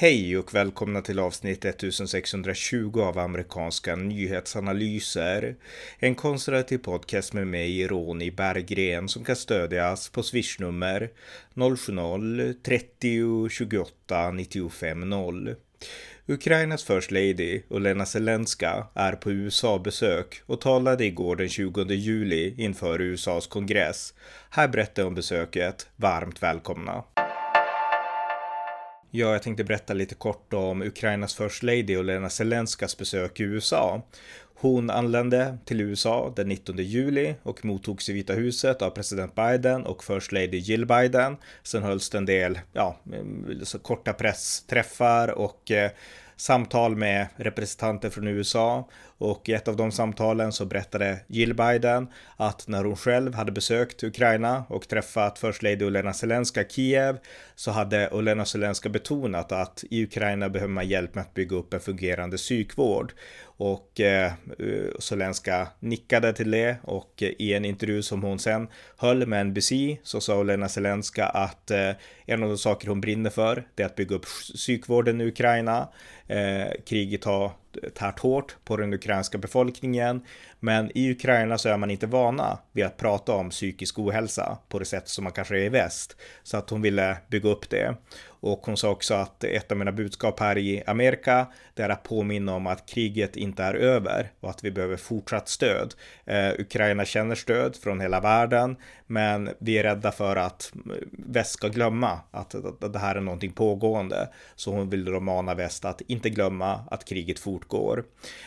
Hej och välkomna till avsnitt 1620 av amerikanska nyhetsanalyser. En konservativ podcast med mig, Ronny Berggren, som kan stödjas på swishnummer 070-30 28 95 0. Ukrainas First Lady, Olena Zelenska, är på USA-besök och talade igår den 20 juli inför USAs kongress. Här berättar om besöket. Varmt välkomna! Ja, jag tänkte berätta lite kort om Ukrainas First Lady och Lena Zelenskas besök i USA. Hon anlände till USA den 19 juli och mottogs i Vita huset av president Biden och First Lady Jill Biden. Sen hölls det en del ja, korta pressträffar och eh, samtal med representanter från USA och i ett av de samtalen så berättade Jill Biden att när hon själv hade besökt Ukraina och träffat First Lady Olena Zelenska Kiev så hade Olena Zelenska betonat att i Ukraina behöver man hjälp med att bygga upp en fungerande psykvård och eh, eh Zelenska nickade till det och eh, i en intervju som hon sen höll med NBC så sa Olena Zelenska att eh, en av de saker hon brinner för det är att bygga upp psykvården i Ukraina. Eh, kriget har tärt hårt på den ukrainska befolkningen. Men i Ukraina så är man inte vana vid att prata om psykisk ohälsa på det sätt som man kanske är i väst. Så att hon ville bygga upp det. Och hon sa också att ett av mina budskap här i Amerika, det är att påminna om att kriget inte är över och att vi behöver fortsatt stöd. Eh, Ukraina känner stöd från hela världen, men vi är rädda för att väst ska glömma att, att, att det här är någonting pågående. Så hon vill då mana väst att inte glömma att kriget fortgår.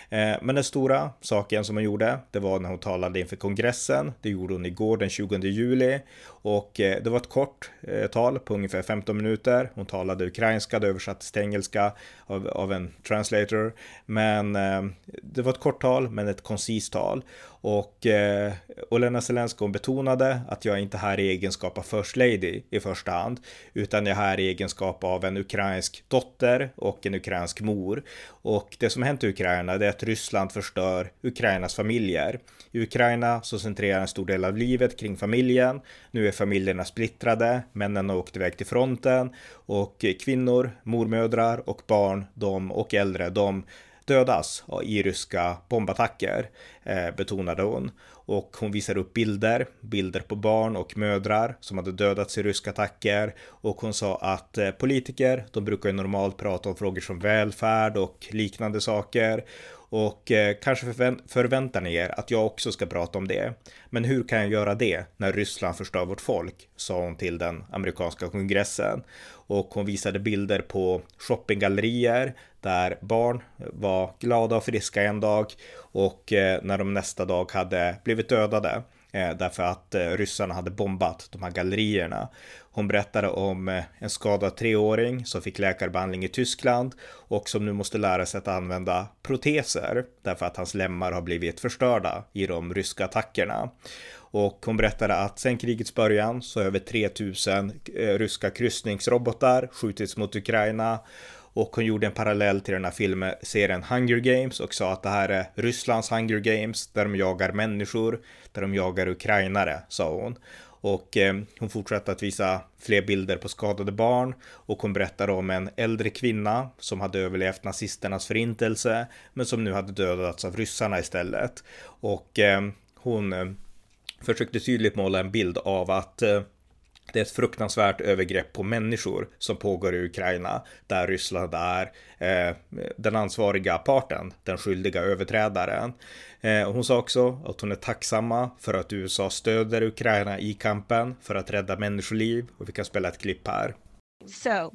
Eh, men den stora saken som hon gjorde, det var när hon talade inför kongressen. Det gjorde hon igår den 20 juli och eh, det var ett kort eh, tal på ungefär 15 minuter. Hon talade ukrainska, det översattes till engelska av, av en translator. Men eh, det var ett kort tal, men ett koncist tal. Och eh, Olena Zelenska betonade att jag inte är här i egenskap av First Lady i första hand, utan jag är här i egenskap av en ukrainsk dotter och en ukrainsk mor. Och det som hänt i Ukraina är att Ryssland förstör Ukrainas familjer. I Ukraina så centrerar en stor del av livet kring familjen. Nu är familjerna splittrade, männen har åkt iväg till fronten och kvinnor, mormödrar och barn, de och äldre, de dödas i ryska bombattacker, eh, betonade hon. Och hon visar upp bilder, bilder på barn och mödrar som hade dödats i ryska attacker. Och hon sa att eh, politiker, de brukar ju normalt prata om frågor som välfärd och liknande saker. Och eh, kanske förväntar ni er att jag också ska prata om det. Men hur kan jag göra det när Ryssland förstör vårt folk? sa hon till den amerikanska kongressen. Och hon visade bilder på shoppinggallerier där barn var glada och friska en dag och eh, när de nästa dag hade blivit dödade Eh, därför att eh, ryssarna hade bombat de här gallerierna. Hon berättade om eh, en skadad treåring som fick läkarbehandling i Tyskland och som nu måste lära sig att använda proteser därför att hans lemmar har blivit förstörda i de ryska attackerna. Och hon berättade att sen krigets början så har över 3000 ryska kryssningsrobotar skjutits mot Ukraina och hon gjorde en parallell till den här filmserien Hunger Games och sa att det här är Rysslands Hunger Games där de jagar människor, där de jagar ukrainare, sa hon. Och eh, hon fortsatte att visa fler bilder på skadade barn och hon berättade om en äldre kvinna som hade överlevt nazisternas förintelse men som nu hade dödats av ryssarna istället. Och eh, hon eh, försökte tydligt måla en bild av att eh, det är ett fruktansvärt övergrepp på människor som pågår i Ukraina där Ryssland är eh, den ansvariga parten, den skyldiga överträdaren. Eh, hon sa också att hon är tacksamma för att USA stöder Ukraina i kampen för att rädda människoliv och vi kan spela ett klipp här. So.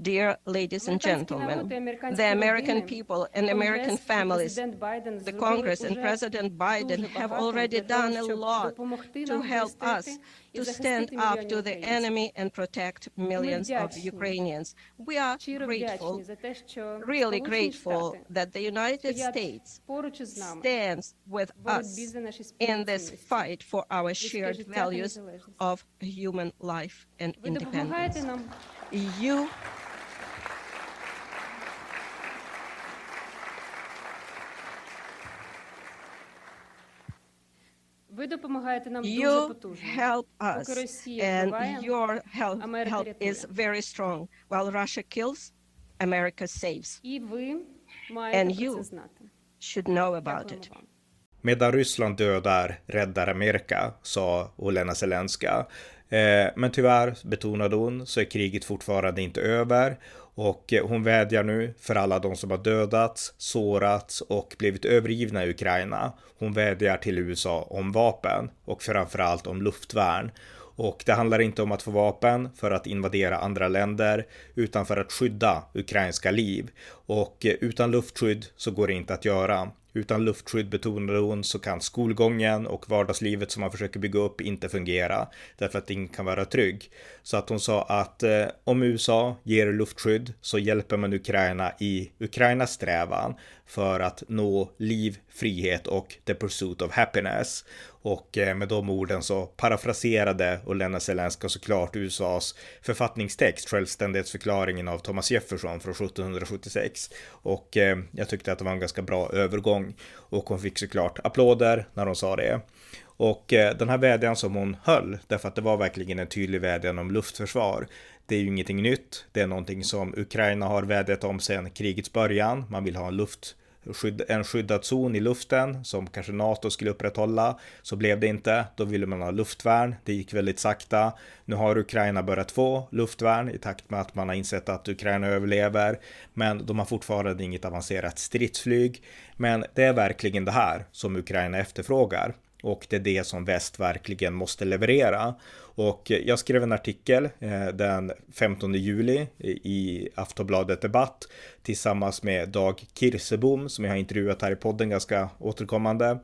Dear ladies and gentlemen, the American people and American families, the Congress and President Biden have already done a lot to help us to stand up to the enemy and protect millions of Ukrainians. We are grateful, really grateful that the United States stands with us in this fight for our shared values of human life and independence. You Ви допомагаєте нам дуже you потужно. help us, Поки Росія and вбиває, your help, Америка help рятує. is very strong. While Russia kills, America saves. And you should know about it. Medan Ryssland dödar räddar Amerika, sa Olena Zelenska. Eh, men tyvärr, betonade hon, så är kriget fortfarande inte över och eh, hon vädjar nu för alla de som har dödats, sårats och blivit övergivna i Ukraina. Hon vädjar till USA om vapen och framförallt om luftvärn. Och det handlar inte om att få vapen för att invadera andra länder utan för att skydda ukrainska liv. Och eh, utan luftskydd så går det inte att göra. Utan luftskydd betonade hon så kan skolgången och vardagslivet som man försöker bygga upp inte fungera därför att ingen kan vara trygg. Så att hon sa att eh, om USA ger luftskydd så hjälper man Ukraina i Ukrainas strävan för att nå liv, frihet och the pursuit of happiness. Och eh, med de orden så parafraserade Olena Zelenska såklart USAs författningstext, självständighetsförklaringen av Thomas Jefferson från 1776. Och eh, jag tyckte att det var en ganska bra övergång. Och hon fick såklart applåder när hon sa det. Och eh, den här vädjan som hon höll, därför att det var verkligen en tydlig vädjan om luftförsvar. Det är ju ingenting nytt. Det är någonting som Ukraina har vädjat om sedan krigets början. Man vill ha en luft en skyddad zon i luften som kanske NATO skulle upprätthålla. Så blev det inte. Då ville man ha luftvärn. Det gick väldigt sakta. Nu har Ukraina börjat få luftvärn i takt med att man har insett att Ukraina överlever. Men de har fortfarande inget avancerat stridsflyg. Men det är verkligen det här som Ukraina efterfrågar. Och det är det som väst verkligen måste leverera. Och jag skrev en artikel eh, den 15 juli i Aftonbladet Debatt tillsammans med Dag Kirsebom som jag har intervjuat här i podden ganska återkommande.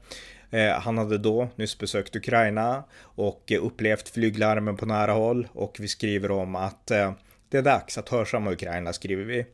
Eh, han hade då nyss besökt Ukraina och upplevt flyglarmen på nära håll och vi skriver om att eh, det är dags att hörsamma Ukraina skriver vi.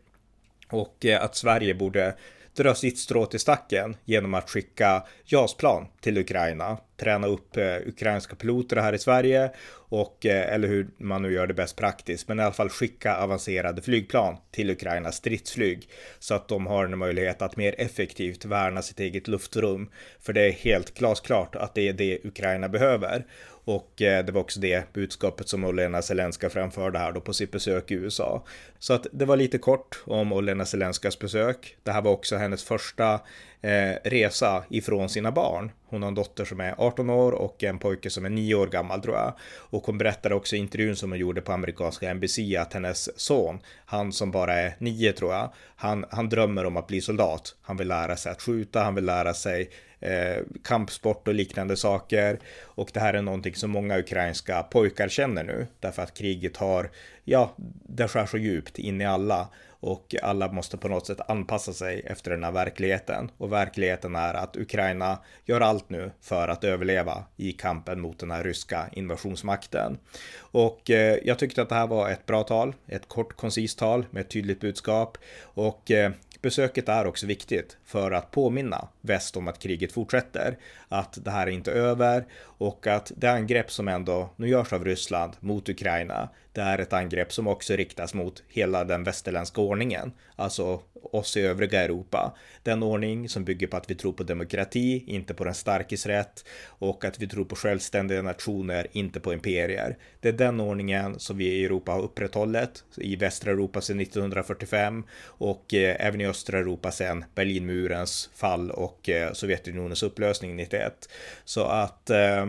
Och att Sverige borde dra sitt strå till stacken genom att skicka JAS-plan till Ukraina, träna upp eh, ukrainska piloter här i Sverige och eh, eller hur man nu gör det bäst praktiskt, men i alla fall skicka avancerade flygplan till Ukrainas stridsflyg så att de har en möjlighet att mer effektivt värna sitt eget luftrum. För det är helt glasklart att det är det Ukraina behöver. Och eh, det var också det budskapet som Olena Zelenska framförde här då på sitt besök i USA. Så att det var lite kort om Olena Zelenskas besök. Det här var också hennes första eh, resa ifrån sina barn. Hon har en dotter som är 18 år och en pojke som är 9 år gammal tror jag. Och hon berättade också i intervjun som hon gjorde på amerikanska NBC att hennes son, han som bara är 9 tror jag, han, han drömmer om att bli soldat. Han vill lära sig att skjuta, han vill lära sig Eh, kampsport och liknande saker. Och det här är någonting som många ukrainska pojkar känner nu, därför att kriget har, ja, det skär så djupt in i alla och alla måste på något sätt anpassa sig efter den här verkligheten. Och verkligheten är att Ukraina gör allt nu för att överleva i kampen mot den här ryska invasionsmakten. Och eh, jag tyckte att det här var ett bra tal, ett kort koncist tal med ett tydligt budskap. Och eh, Besöket är också viktigt för att påminna väst om att kriget fortsätter, att det här är inte över och att det angrepp som ändå nu görs av Ryssland mot Ukraina, det är ett angrepp som också riktas mot hela den västerländska ordningen, alltså oss i övriga Europa. Den ordning som bygger på att vi tror på demokrati, inte på den starkes rätt och att vi tror på självständiga nationer, inte på imperier. Det är den ordningen som vi i Europa har upprätthållit i västra Europa sedan 1945 och eh, även i östra Europa sedan Berlinmurens fall och eh, Sovjetunionens upplösning 91. Så att eh, Eh,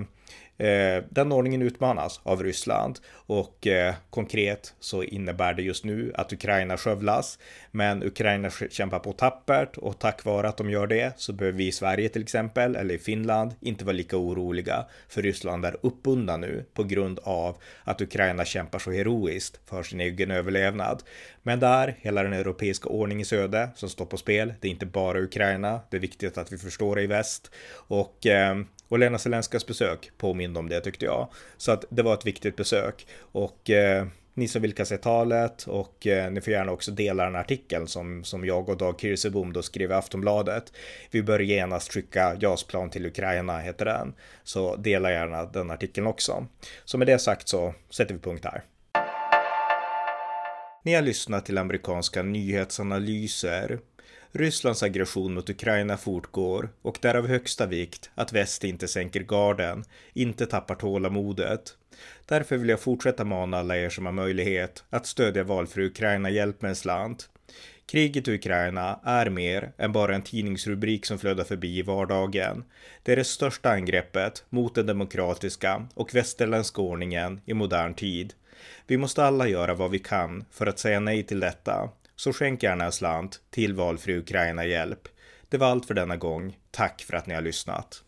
Eh, den ordningen utmanas av Ryssland och eh, konkret så innebär det just nu att Ukraina skövlas. Men Ukraina kämpar på tappert och tack vare att de gör det så behöver vi i Sverige till exempel eller i Finland inte vara lika oroliga för Ryssland är uppbundna nu på grund av att Ukraina kämpar så heroiskt för sin egen överlevnad. Men där hela den europeiska ordningens öde som står på spel. Det är inte bara Ukraina. Det är viktigt att vi förstår det i väst och eh, och Lena Zelenskas besök påminde om det tyckte jag. Så att det var ett viktigt besök. Och eh, ni som vill kan se talet och eh, ni får gärna också dela den artikeln som, som jag och Dag Kirsebom då skrev i Aftonbladet. Vi bör genast skicka JAS-plan till Ukraina heter den. Så dela gärna den artikeln också. Så med det sagt så sätter vi punkt här. Ni har lyssnat till amerikanska nyhetsanalyser Rysslands aggression mot Ukraina fortgår och det är av högsta vikt att väst inte sänker garden, inte tappar tålamodet. Därför vill jag fortsätta mana alla er som har möjlighet att stödja valfri Ukraina Hjälp med en slant. Kriget i Ukraina är mer än bara en tidningsrubrik som flödar förbi i vardagen. Det är det största angreppet mot den demokratiska och västerländska ordningen i modern tid. Vi måste alla göra vad vi kan för att säga nej till detta. Så skänk gärna en slant till valfri Ukraina-hjälp. Det var allt för denna gång. Tack för att ni har lyssnat.